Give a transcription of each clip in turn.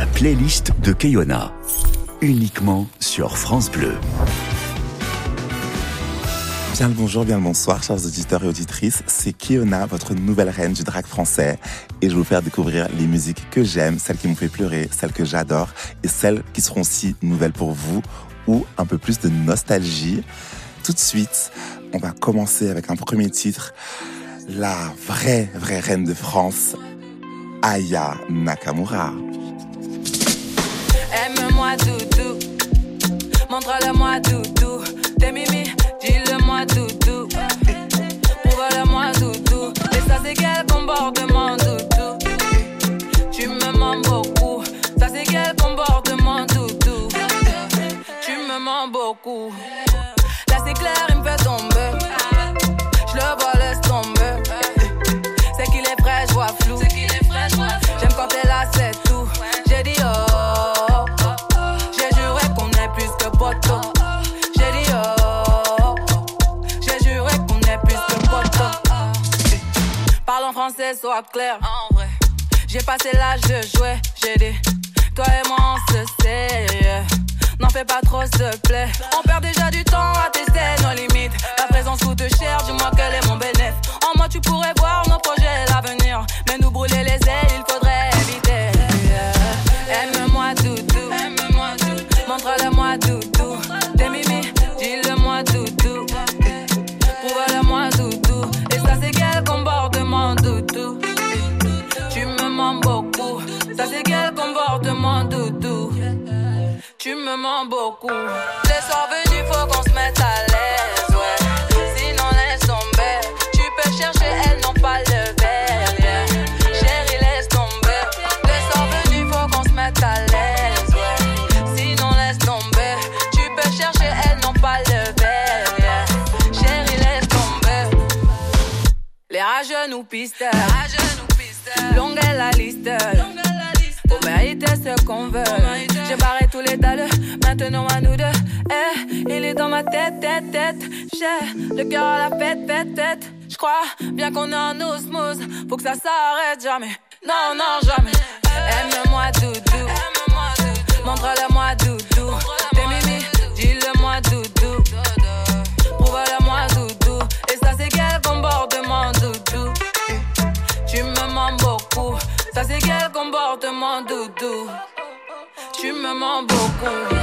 la playlist de Keyona. Uniquement sur France Bleu. Bien le bonjour, bien le bonsoir, chers auditeurs et auditrices. C'est Kiona, votre nouvelle reine du drag français. Et je vais vous faire découvrir les musiques que j'aime, celles qui m'ont fait pleurer, celles que j'adore et celles qui seront aussi nouvelles pour vous ou un peu plus de nostalgie. Tout de suite, on va commencer avec un premier titre. La vraie, vraie reine de France, Aya Nakamura. Aime-moi doudou, montre-le-moi doudou, t'es mimi, dis-le-moi doudou, prouve-le-moi doudou, et ça c'est quel comportement doudou, tu me mens beaucoup, ça c'est quel comportement doudou, tu me mens beaucoup, Parle en français, sois clair. En vrai, j'ai passé l'âge de jouer, j'ai dit, toi et moi on se sait. N'en fais pas trop, s'il te plaît. On perd déjà du temps à tester nos limites. Ta présence coûte cher, dis-moi quel est mon bénéfice. En moi, tu pourrais voir nos projets et l'avenir. Mais nous brûler les ailes, il faudrait mens beaucoup. Ça, c'est quel comportement, doudou. Tu me mens beaucoup. Les soirs venus, faut qu'on se mette à l'aise, ouais. Sinon, laisse tomber. Tu peux chercher, elles n'ont pas le verre, yeah. Chérie, laisse tomber. Les soirs venus, faut qu'on se mette à l'aise, ouais. Sinon, laisse tomber. Tu peux chercher, elles n'ont pas le verre, yeah. Chérie, laisse tomber. Les rageux nous pisteurs. Longue est la liste. Pour mériter ce qu'on veut. J'ai barré tous les dalles, maintenant à nous deux. Eh, il est dans ma tête, tête, tête. J'ai le cœur à la fête, fête, tête. J'crois bien qu'on est en osmose. Faut que ça s'arrête jamais. Non, non, jamais. Aime-moi, doudou. Montre-le-moi, doudou. Quel comportement, doudou. Tu me mens beaucoup.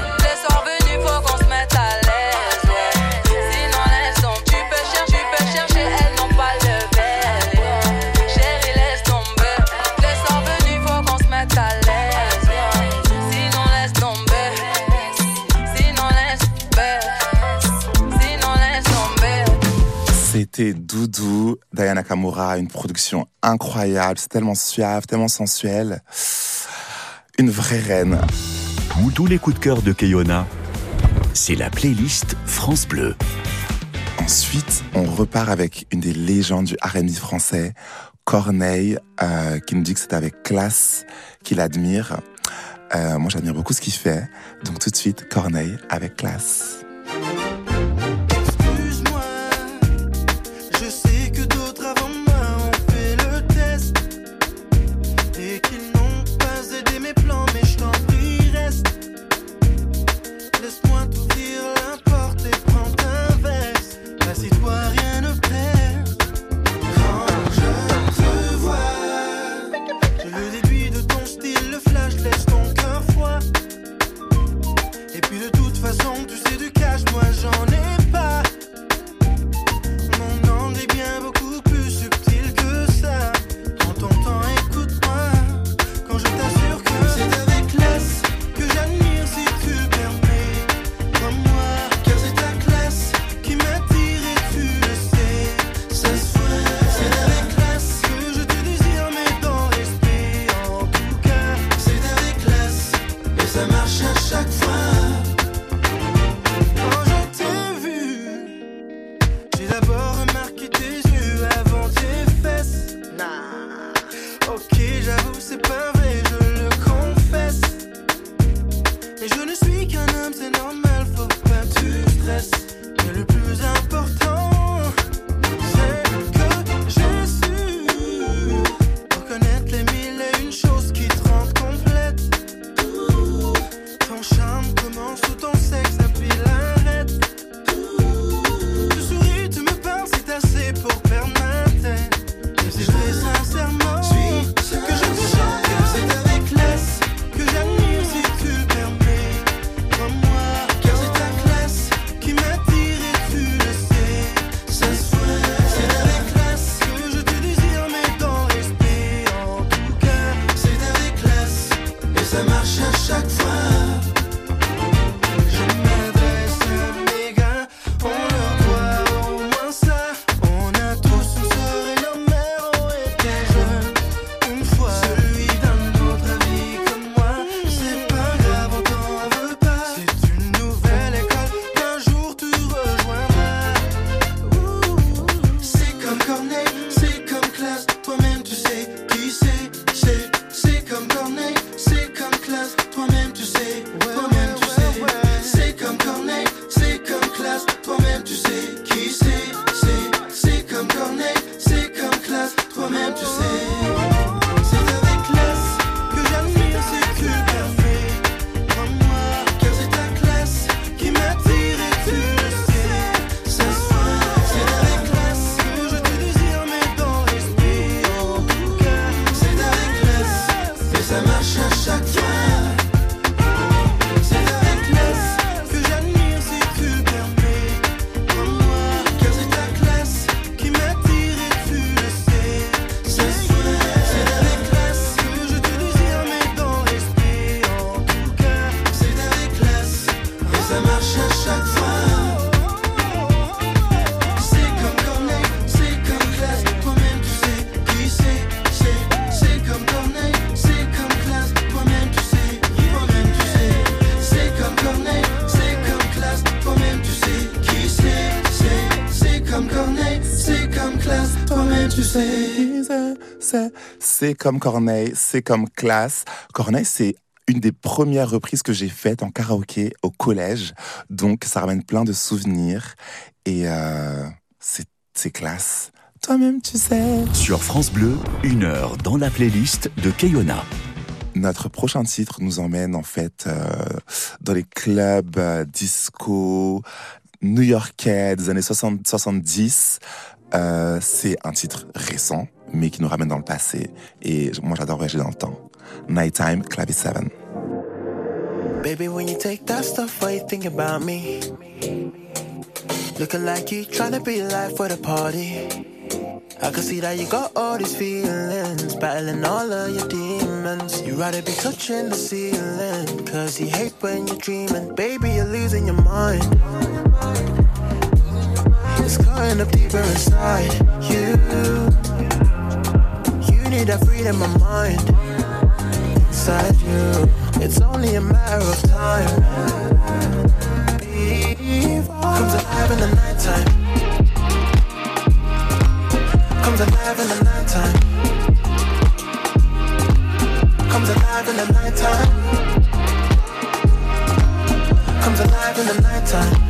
C'était Doudou, Diana Kamura, une production incroyable, c'est tellement suave, tellement sensuel. Une vraie reine. Tous les coups de cœur de Keyona, c'est la playlist France Bleu. Ensuite, on repart avec une des légendes du R&B français, Corneille, euh, qui nous dit que c'est avec classe qu'il admire. Euh, moi, j'admire beaucoup ce qu'il fait. Donc tout de suite, Corneille avec classe. C'est- C'est comme Corneille, c'est comme classe. Corneille, c'est une des premières reprises que j'ai faites en karaoké au collège. Donc, ça ramène plein de souvenirs. Et euh, c'est classe. Toi-même, tu sais. Sur France Bleu, une heure dans la playlist de Keyona. Notre prochain titre nous emmène en fait euh, dans les clubs euh, disco new-yorkais des années 60, 70. Euh, c'est un titre récent, mais qui nous ramène dans le passé. Et moi, j'adore voyager dans le temps. Nighttime, Clavis 7. Baby, when you take that stuff, why you think about me? Looking like you tryna be alive for the party. I can see that you got all these feelings, battling all of your demons. You rather be touching the ceiling, cause you hate when you're dreaming. Baby, you're losing your mind. It's cutting up deeper inside you. Need that freedom of mind inside you. It's only a matter of time. Comes alive in the nighttime. Comes alive in the nighttime. Comes alive in the nighttime. Comes alive in the nighttime.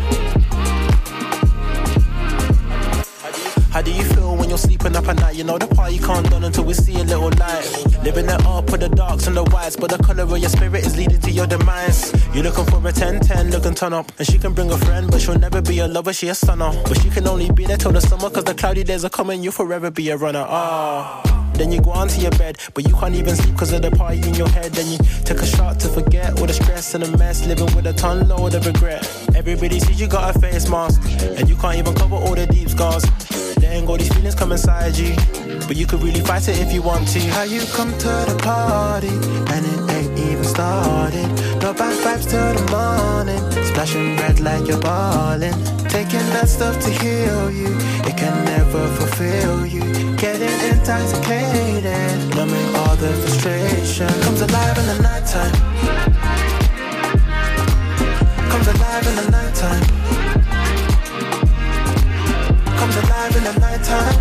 How do you feel when you're sleeping up at night? You know the party can't done until we see a little light. Living it up with the darks and the whites, but the color of your spirit is leading to your demise. You're looking for a 10-10, looking turn up. And she can bring a friend, but she'll never be a lover, she a stunner. But she can only be there till the summer, cause the cloudy days are coming, you'll forever be a runner. Ah. Then you go onto your bed, but you can't even sleep cause of the party in your head. Then you take a shot to forget all the stress and the mess, living with a ton load of regret. Everybody sees you got a face mask, and you can't even cover all the deep scars. Letting all these feelings come inside you, but you could really fight it if you want to. How you come to the party, and it ain't even started. No bad vibes till the morning, splashing red like you're balling. Taking that stuff to heal you, it can never fulfill you. Getting intoxicated, numbing all the frustration. Comes alive in the nighttime. Comes alive in the nighttime. Comes alive in the nighttime.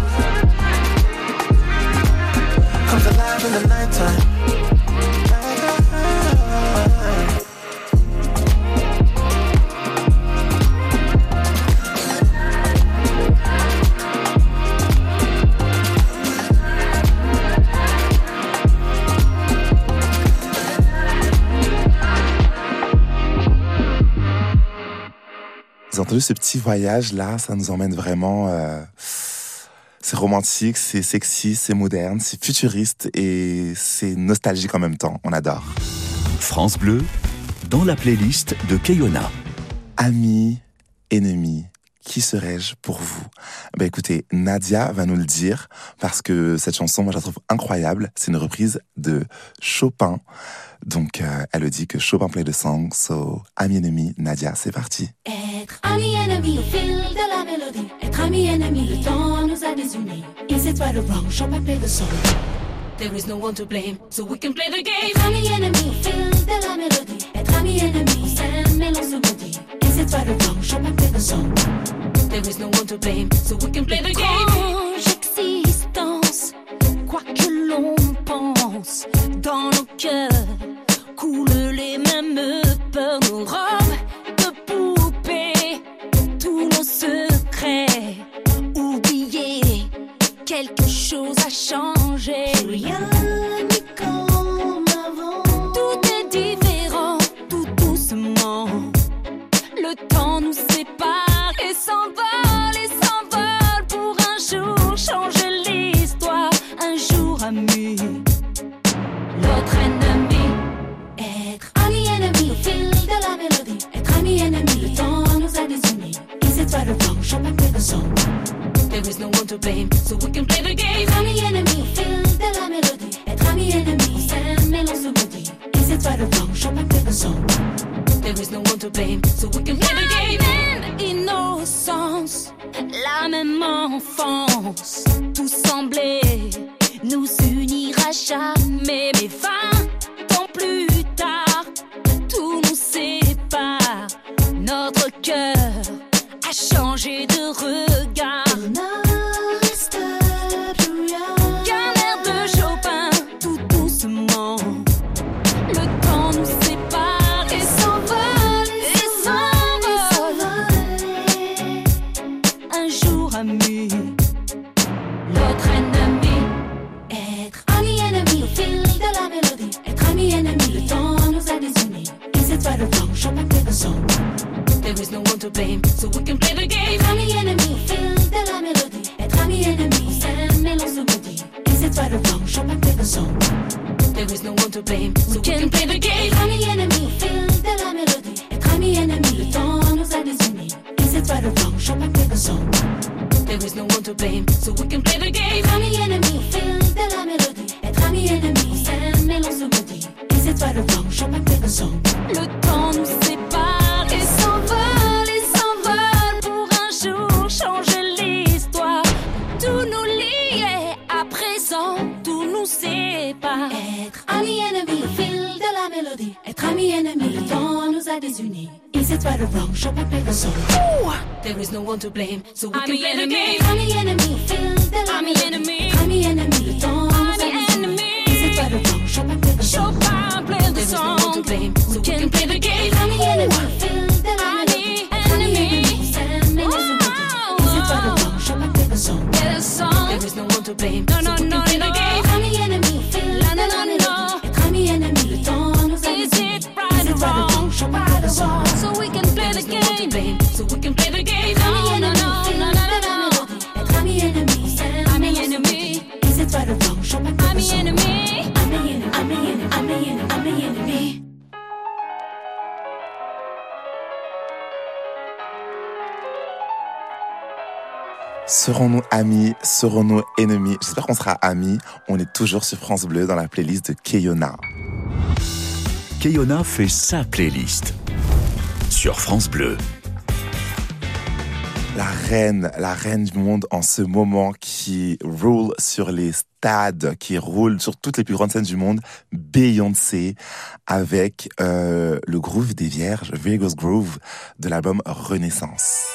Comes alive in the nighttime. Vous entendu ce petit voyage là, ça nous emmène vraiment. euh, c'est romantique, c'est sexy, c'est moderne, c'est futuriste et c'est nostalgique en même temps. On adore. France Bleu, dans la playlist de Keyona. Amis, ennemis, qui serais-je pour vous? Ben écoutez, Nadia va nous le dire parce que cette chanson, moi, je la trouve incroyable. C'est une reprise de Chopin. Donc, euh, elle le dit que Chopin play the song. So, ami ennemi, Nadia, c'est parti. Être ami ennemi au fil de la mélodie. Être ami ennemi, le temps nous a désunis. Is it right or wrong? Chopin play the song. There is no one to blame, so we can play the game. Être ami ennemi au fil de la mélodie. On s'aime et l'on se maudit. Is it right or wrong? Chopin play the song. There is no one to blame, so we can play the game. J'existence, quoi que l'on pense, dans nos cœurs coulent les mêmes peurs, nos robes de poupée, tous nos secrets oubliés. Quelque chose a changé. Rien n'est Le temps nous sépare et s'envole et s'envole pour un jour changer l'histoire. Un jour ami, l'autre ennemi. Être ami ennemi au fil de la mélodie. Être ami ennemi, le temps nous a désunis. Is it right or wrong? Chopin play the song. There is no one to blame, so we can play the game. Ami ennemi au fil de la mélodie. Être ami ennemi, on et l'on maudit. Is it right or wrong? Play the song. There is no one to blame, so we can play the game. Même innocence, la même enfance, tout semblait nous unir à jamais. Mais vingt ans plus tard, tout nous sépare. Notre cœur a changé de regard. To blame, so we can one to blame, so we can play the game. Ami ennemi au fil de la mélodie. Ami ennemi, le temps nous a désunis. Is it right or wrong? Chopin play the song. Chopin play the song. There is no one to blame, so we can play the game. Ami ennemi au fil de la mélodie. Ami ennemi, s'aime et nous se maudit. Is it right or wrong? Chopin play the song. There is no one to blame, no, no, so we can play the game. Ami ennemi au fil de la mélodie. Être ami ennemi, le temps nous a désunis. Is it right or wrong? Chopin play the song. So we can play the game. So we can play the Serons-nous amis Serons-nous ennemis? J'espère qu'on sera amis. On est toujours sur France Bleu dans la playlist de Keyona. Keyona fait sa playlist. Sur France Bleu. La reine, la reine du monde en ce moment qui roule sur les stades, qui roule sur toutes les plus grandes scènes du monde, Beyoncé, avec euh, le groove des vierges, Virgo's Groove, de l'album Renaissance.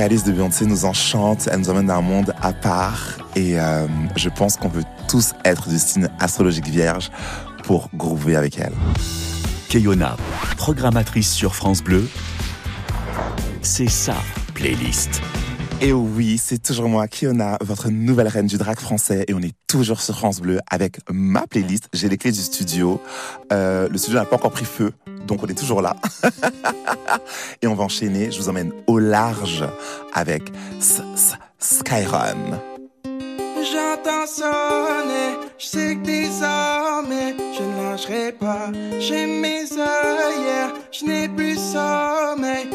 Les vocalistes de Beyoncé nous enchantent, elles nous emmènent dans un monde à part et euh, je pense qu'on veut tous être du signe astrologique vierge pour groover avec elle. Keyona, programmatrice sur France Bleu, c'est sa playlist. Et oui, c'est toujours moi, Kiona, votre nouvelle reine du drag français. Et on est toujours sur France Bleu avec ma playlist. J'ai les clés du studio. Euh, le studio n'a pas encore pris feu, donc on est toujours là. Et on va enchaîner. Je vous emmène au large avec Skyron. J'entends sonner, je sais que désormais je ne lâcherai pas. J'ai mes œillères, je n'ai plus sommeil.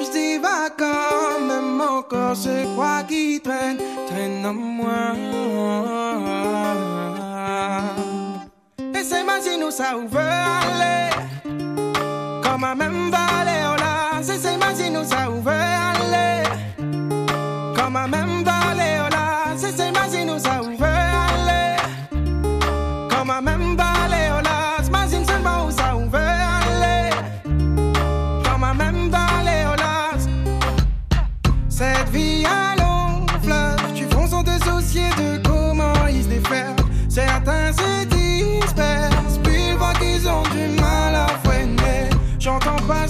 Je divague quand même mon corps se croit qui traîne, traîne en moi. C'est où ça où veut aller. Comme à même vallée, oh là, c'est c'est où ça où veut aller. Comme à même vallée, oh là, c'est c'est où ça où veut aller. Comme à même vallée, oh là, imagine seulement où ça où veut aller. Comme à même vallée, oh là, cette vie à long fleuve, tu fonces sans te soucier de comment ils se déferlent. Certains se dispersent, puis voient qu'ils ont du mal à freiner. J'entends pas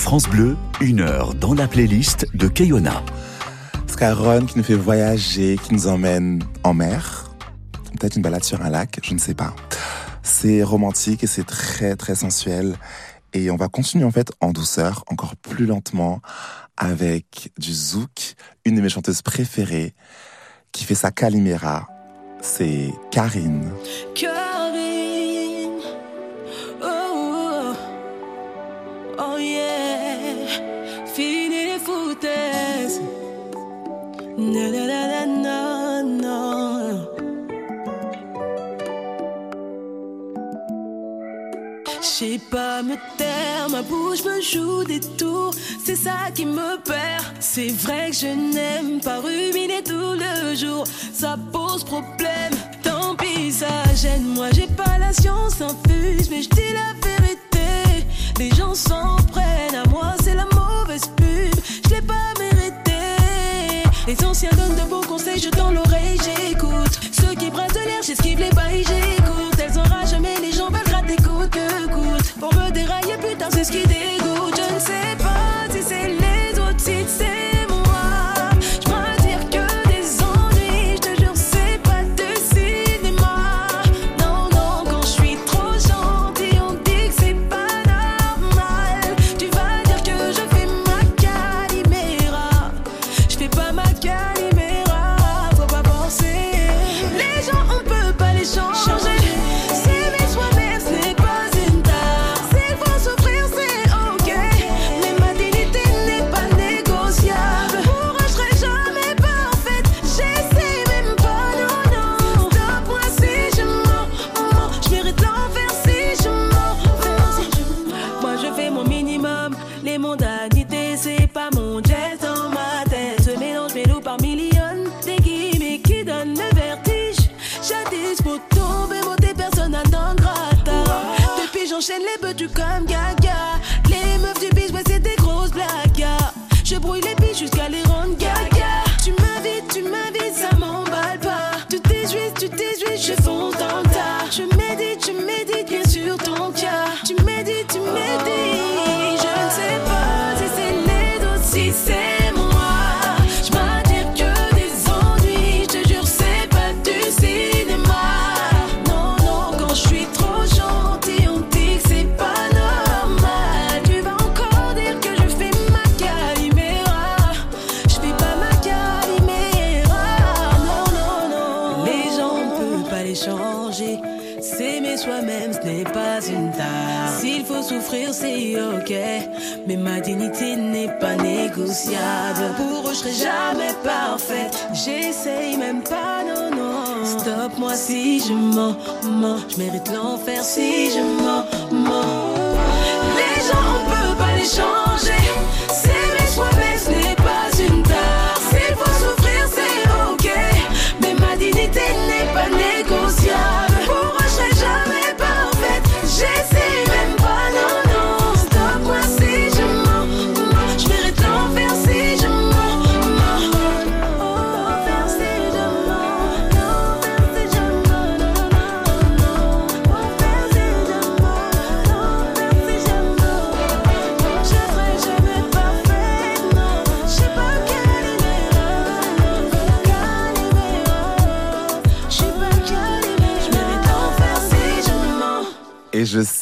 France Bleu, une heure dans la playlist de Kayona. Skyron qui nous fait voyager, qui nous emmène en mer. Peut-être une balade sur un lac, je ne sais pas. C'est romantique et c'est très très sensuel. Et on va continuer en fait en douceur, encore plus lentement, avec du zouk, une de mes chanteuses préférées, qui fait sa calimera, c'est Karine. sais pas me taire, ma bouche me joue des tours, c'est ça qui me perd. C'est vrai que je n'aime pas ruminer tout le jour, ça pose problème. Tant pis, ça gêne. Moi, j'ai pas la science infuse, mais je dis la vérité. Les gens s'en prennent à moi, c'est la mauvaise pub, je l'ai pas mérité. Les anciens donnent de beaux conseils, je tends l'oreille, j'écoute. Ceux qui brassent de l'air, j'esquive les bails, j'écoute. c'est ce qui dégoûte, je ne sais pas. Je mérite l'enfer si je mens. Les gens, on peut pas les changer. C'est mes soins, mes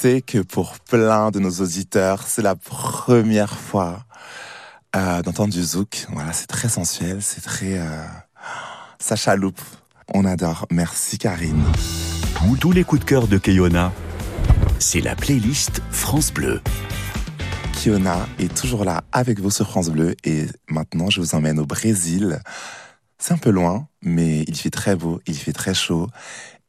sais que pour plein de nos auditeurs, c'est la première fois euh, d'entendre du zouk. Voilà, c'est très sensuel, c'est très... Euh, ça chaloupe. On adore. Merci Karine. Tous, tous les coups de cœur de Keyona, c'est la playlist France Bleu. Kiona est toujours là avec vous sur France Bleu et maintenant je vous emmène au Brésil. C'est un peu loin, mais il fait très beau, il fait très chaud.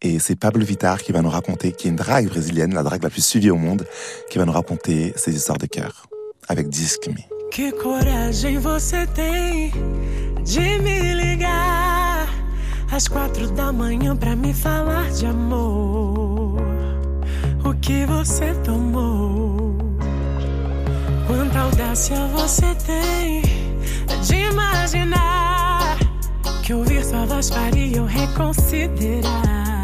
Et c'est Pablo Vittar qui va nous raconter, qui est une drague brésilienne, la drague la plus suivie au monde, qui va nous raconter ses histoires de cœur avec Disque Me. Que coragem você tem de me ligar às quatro da manhã pra me falar de amor. O que você tomou? Quanta audácia você tem de imaginar que ouvir sua voz faria eu reconsiderar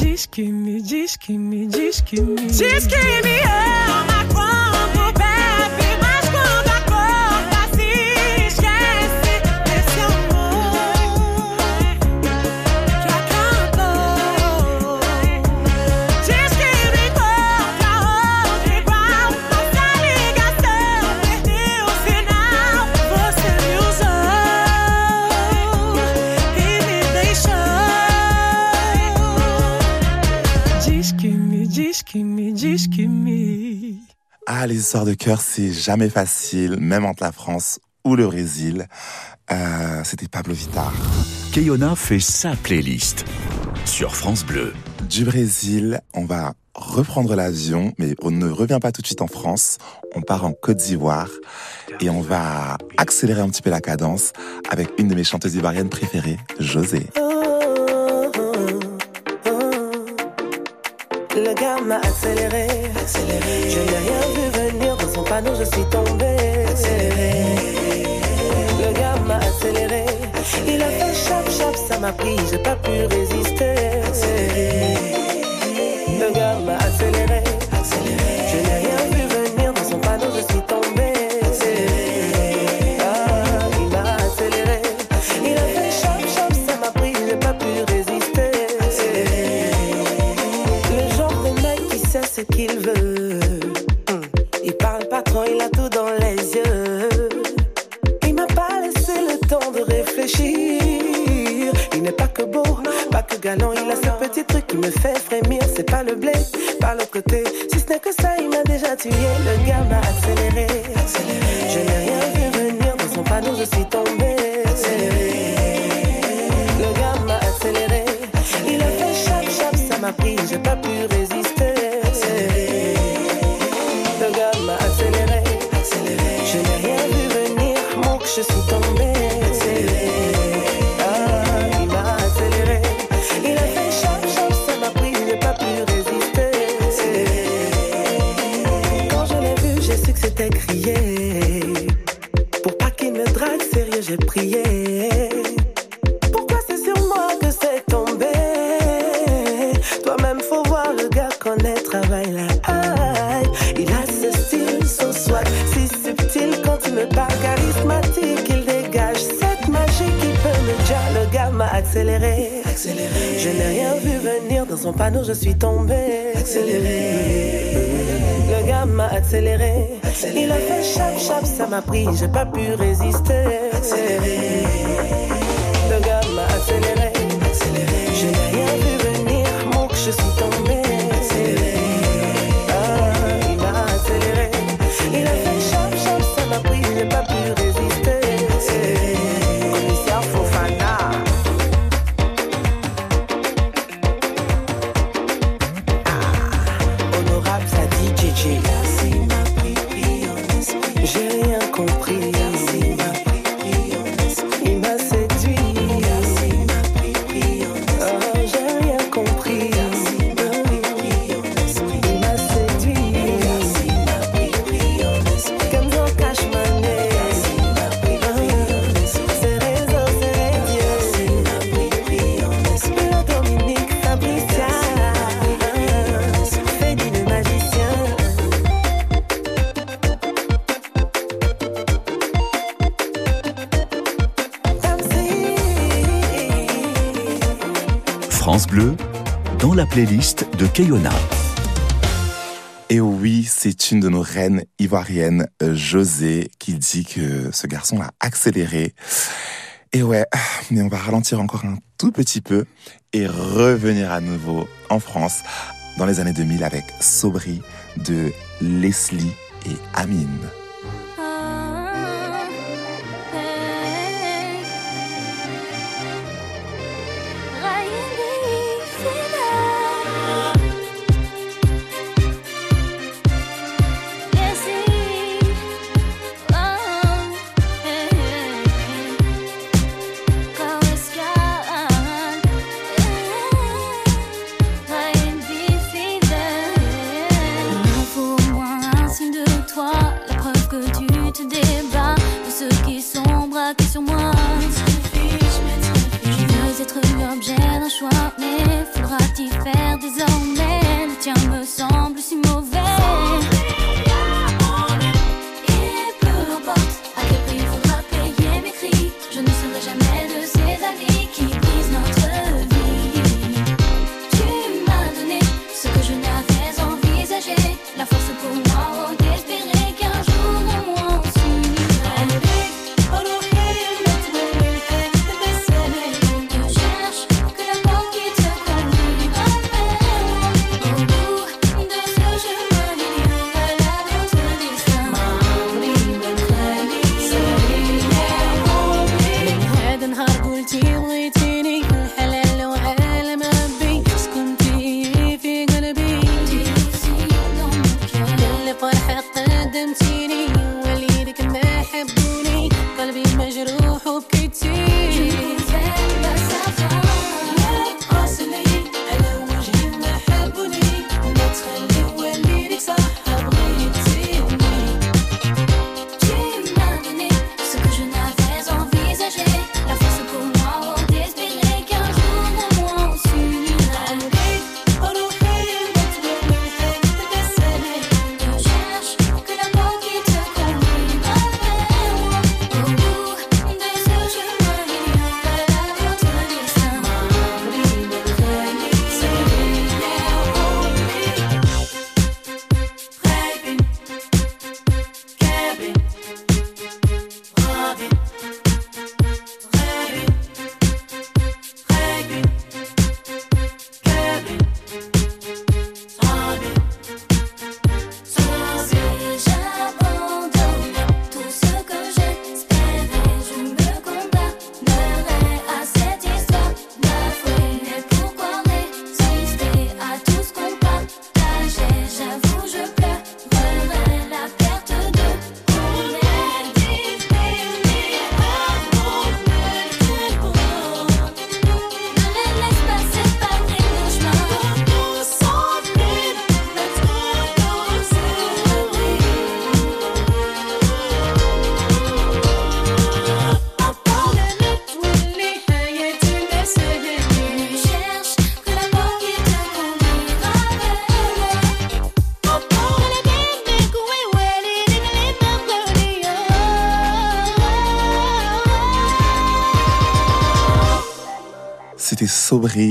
Diz que me, diz que me, diz que me. Diz que me ama Ah, les histoires de cœur, c'est jamais facile, même entre la France ou le Brésil. Euh, C'était Pablo Vittar. Keyona fait sa playlist sur France Bleu. Du Brésil, on va reprendre l'avion, mais on ne revient pas tout de suite en France. On part en Côte d'Ivoire et on va accélérer un petit peu la cadence avec une de mes chanteuses ivoiriennes préférées, José. Le gars m'a accéléré, accéléré. Je n'ai rien vu venir dans son panneau, je suis tombé. Le gars m'a accéléré. Il a fait chap chap, ça m'a pris, j'ai pas pu résister. Pas que galant. Il a ce petit truc qui me fait frémir. C'est pas le blé, pas le côté. Si ce n'est que ça, il m'a déjà tué. Le gars m'a accéléré. Je n'ai rien vu venir dans son panneau, je suis tombé. Le gars m'a accéléré. Il a fait chap chap, ça m'a pris, j'ai pas pu résister. son panneau, je suis tombé. Accéléré. Le gars m'a accéléré. Il a fait chap chap, ça m'a pris, j'ai pas pu résister. Accéléré. Le gars m'a accéléré. accéléré. Je n'ai rien vu venir, mon je suis tombé. playlist de Keyona. Et oui, c'est une de nos reines ivoiriennes, José, qui dit que ce garçon l'a accéléré. Et ouais, mais on va ralentir encore un tout petit peu et revenir à nouveau en France dans les années 2000 avec Sobri de Leslie et Amine.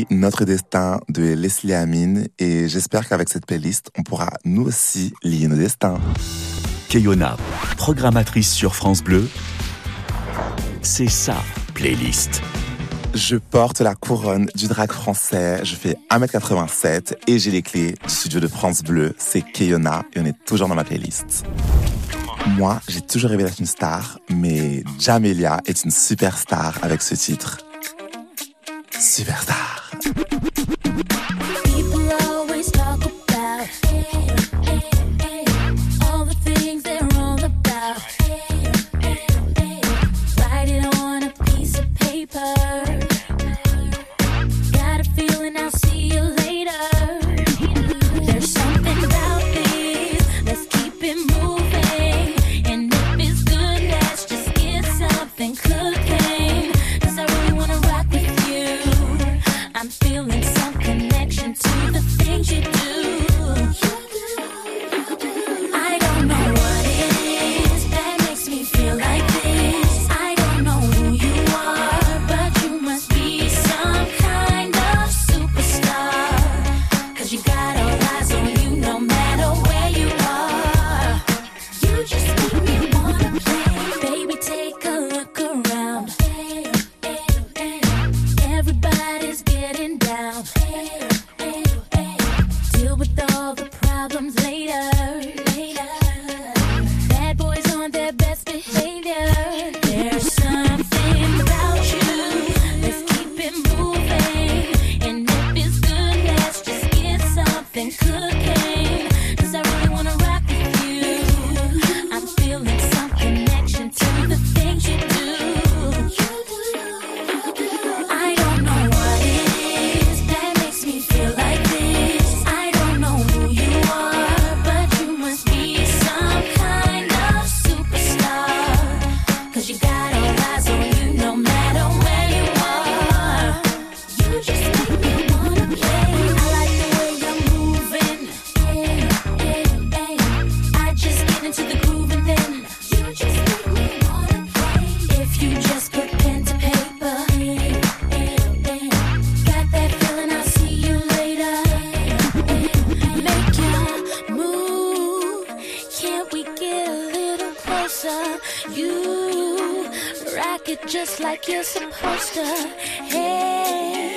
Notre Destin de Leslie Amine et j'espère qu'avec cette playlist, on pourra nous aussi lier nos destins. Keyona, programmatrice sur France Bleu, c'est sa playlist. Je porte la couronne du drag français, je fais 1m87 et j'ai les clés du studio de France Bleu. C'est Keyona et on est toujours dans ma playlist. Moi, j'ai toujours rêvé d'être une star, mais Jamelia est une superstar avec ce titre. Superstar. closer. You rock it just like you're supposed to. Hey.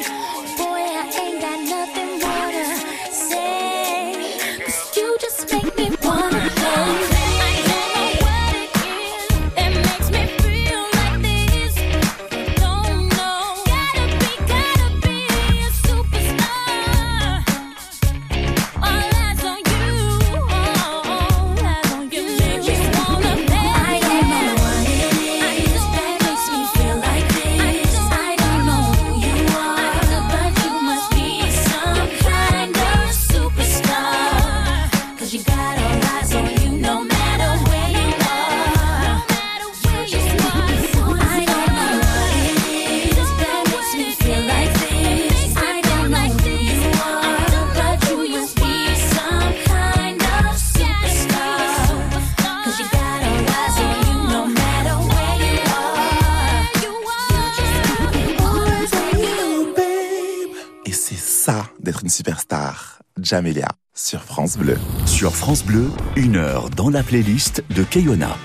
Jamelia sur France Bleu. Sur France Bleu, une heure dans la playlist de Kayona.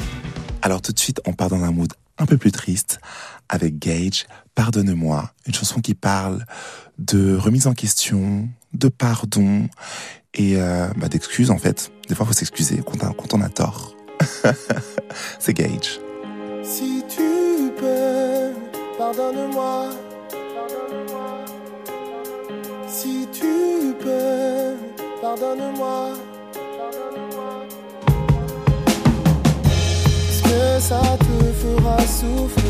Alors tout de suite, on part dans un mood un peu plus triste avec Gage, Pardonne-moi, une chanson qui parle de remise en question, de pardon et euh, bah, d'excuses en fait. Des fois, il faut s'excuser quand, quand on a tort. C'est Gage. Si tu peux, pardonne-moi. Si tu peux, pardonne-moi. Pardonne-moi. Est-ce que ça te fera souffrir?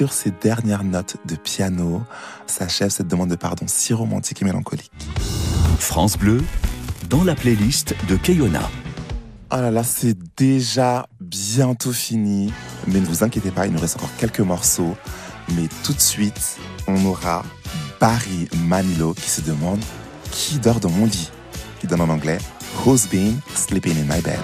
Sur ces dernières notes de piano s'achève cette demande de pardon si romantique et mélancolique. France Bleu, dans la playlist de Kayona. Oh ah là là, c'est déjà bientôt fini. Mais ne vous inquiétez pas, il nous reste encore quelques morceaux. Mais tout de suite, on aura Barry Manilo qui se demande qui dort dans mon lit. Qui donne en anglais Who's been sleeping in my bed?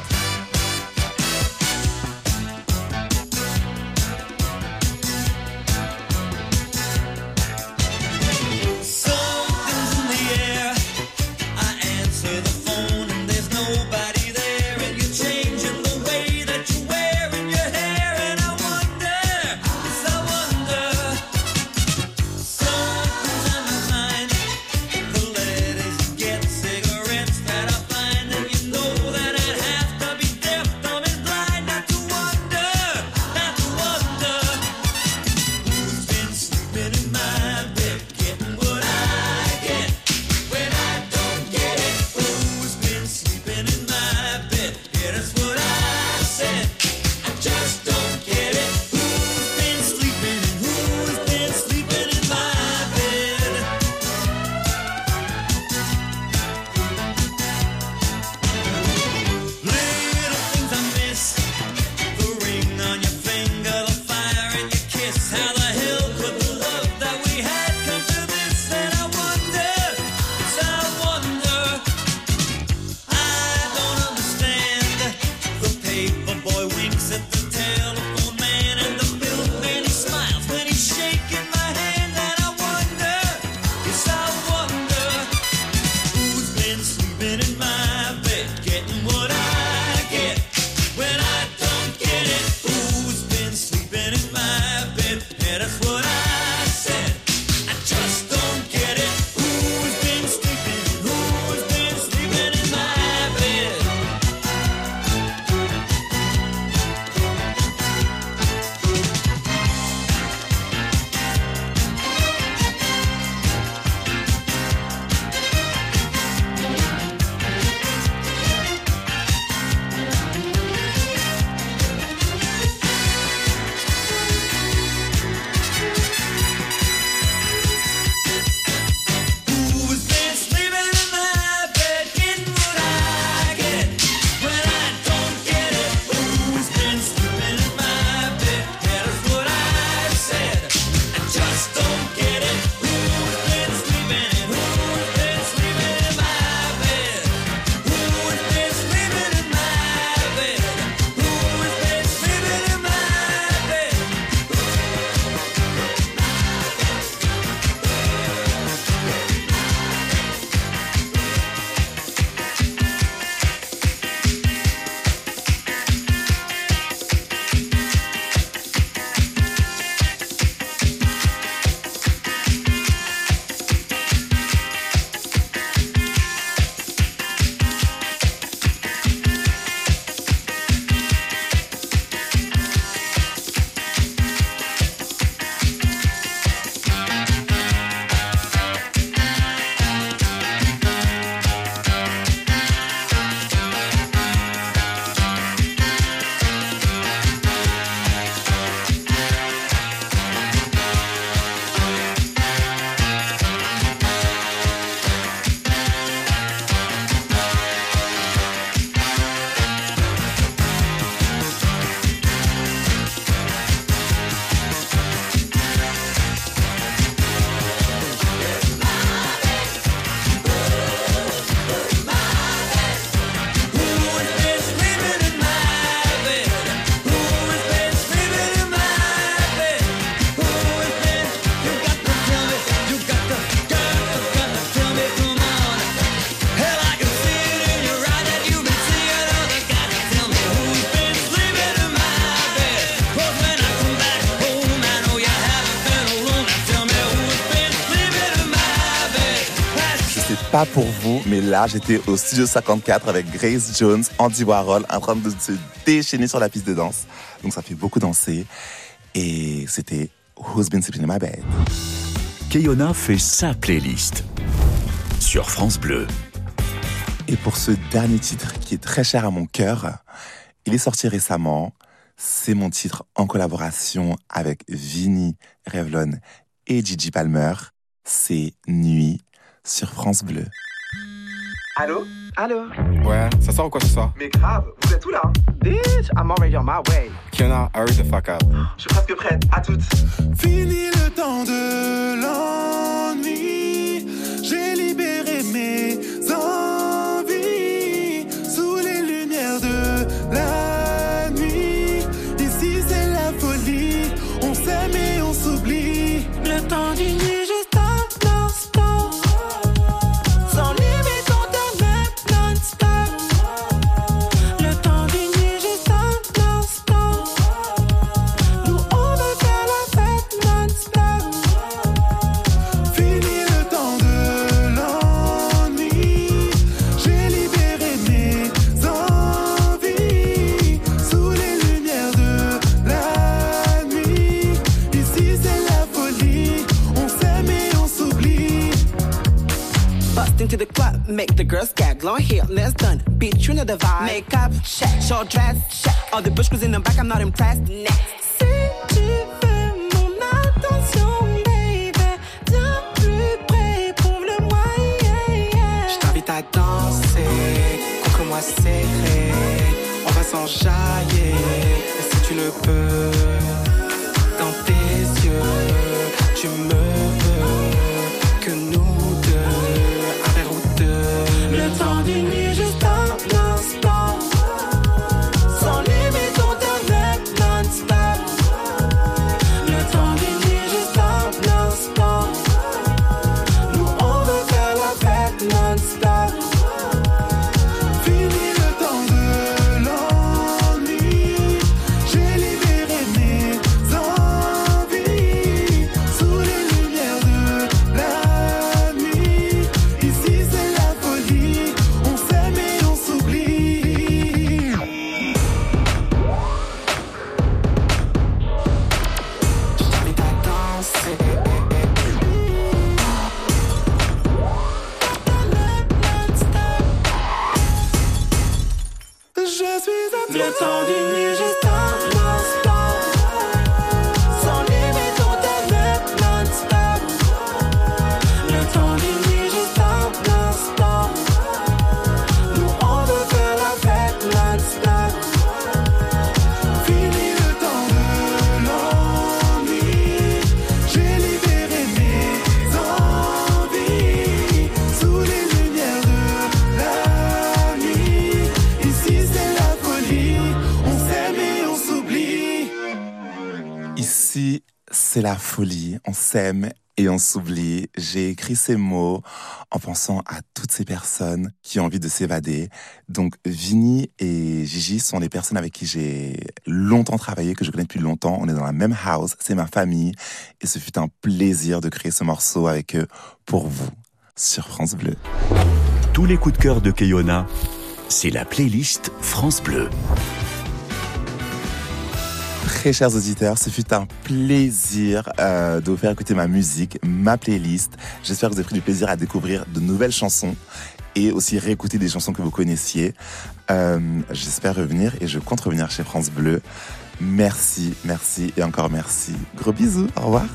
pas pour vous, mais là, j'étais au Studio 54 avec Grace Jones, Andy Warhol, en train de se déchaîner sur la piste de danse. Donc ça fait beaucoup danser. Et c'était Who's Been Sleeping in My Bed? Kayona fait sa playlist sur France Bleu. Et pour ce dernier titre qui est très cher à mon cœur, il est sorti récemment. C'est mon titre en collaboration avec Vinnie Revlon et Gigi Palmer. C'est Nuit sur France Bleu. Allô? Allô? Ouais, ça sort ou quoi ce soir? Mais grave, vous êtes où là? Bitch, I'm already on my way. Kiona, hurry the fuck up. Je suis presque prête, à toutes. Fini le temps de l'ennui. J'ai libéré mes envies check. Short dress. All the bush in the back, I'm not impressed. S'aime et on s'oublie. J'ai écrit ces mots en pensant à toutes ces personnes qui ont envie de s'évader. Donc, Vinny et Gigi sont les personnes avec qui j'ai longtemps travaillé, que je connais depuis longtemps. On est dans la même house, c'est ma famille. Et ce fut un plaisir de créer ce morceau avec eux pour vous sur France Bleu. Tous les coups de cœur de Keyona, c'est la playlist France Bleu. Très chers auditeurs, ce fut un plaisir euh, de vous faire écouter ma musique, ma playlist. J'espère que vous avez pris du plaisir à découvrir de nouvelles chansons et aussi réécouter des chansons que vous connaissiez. Euh, J'espère revenir et je compte revenir chez France Bleu. Merci, merci et encore merci. Gros bisous, au revoir.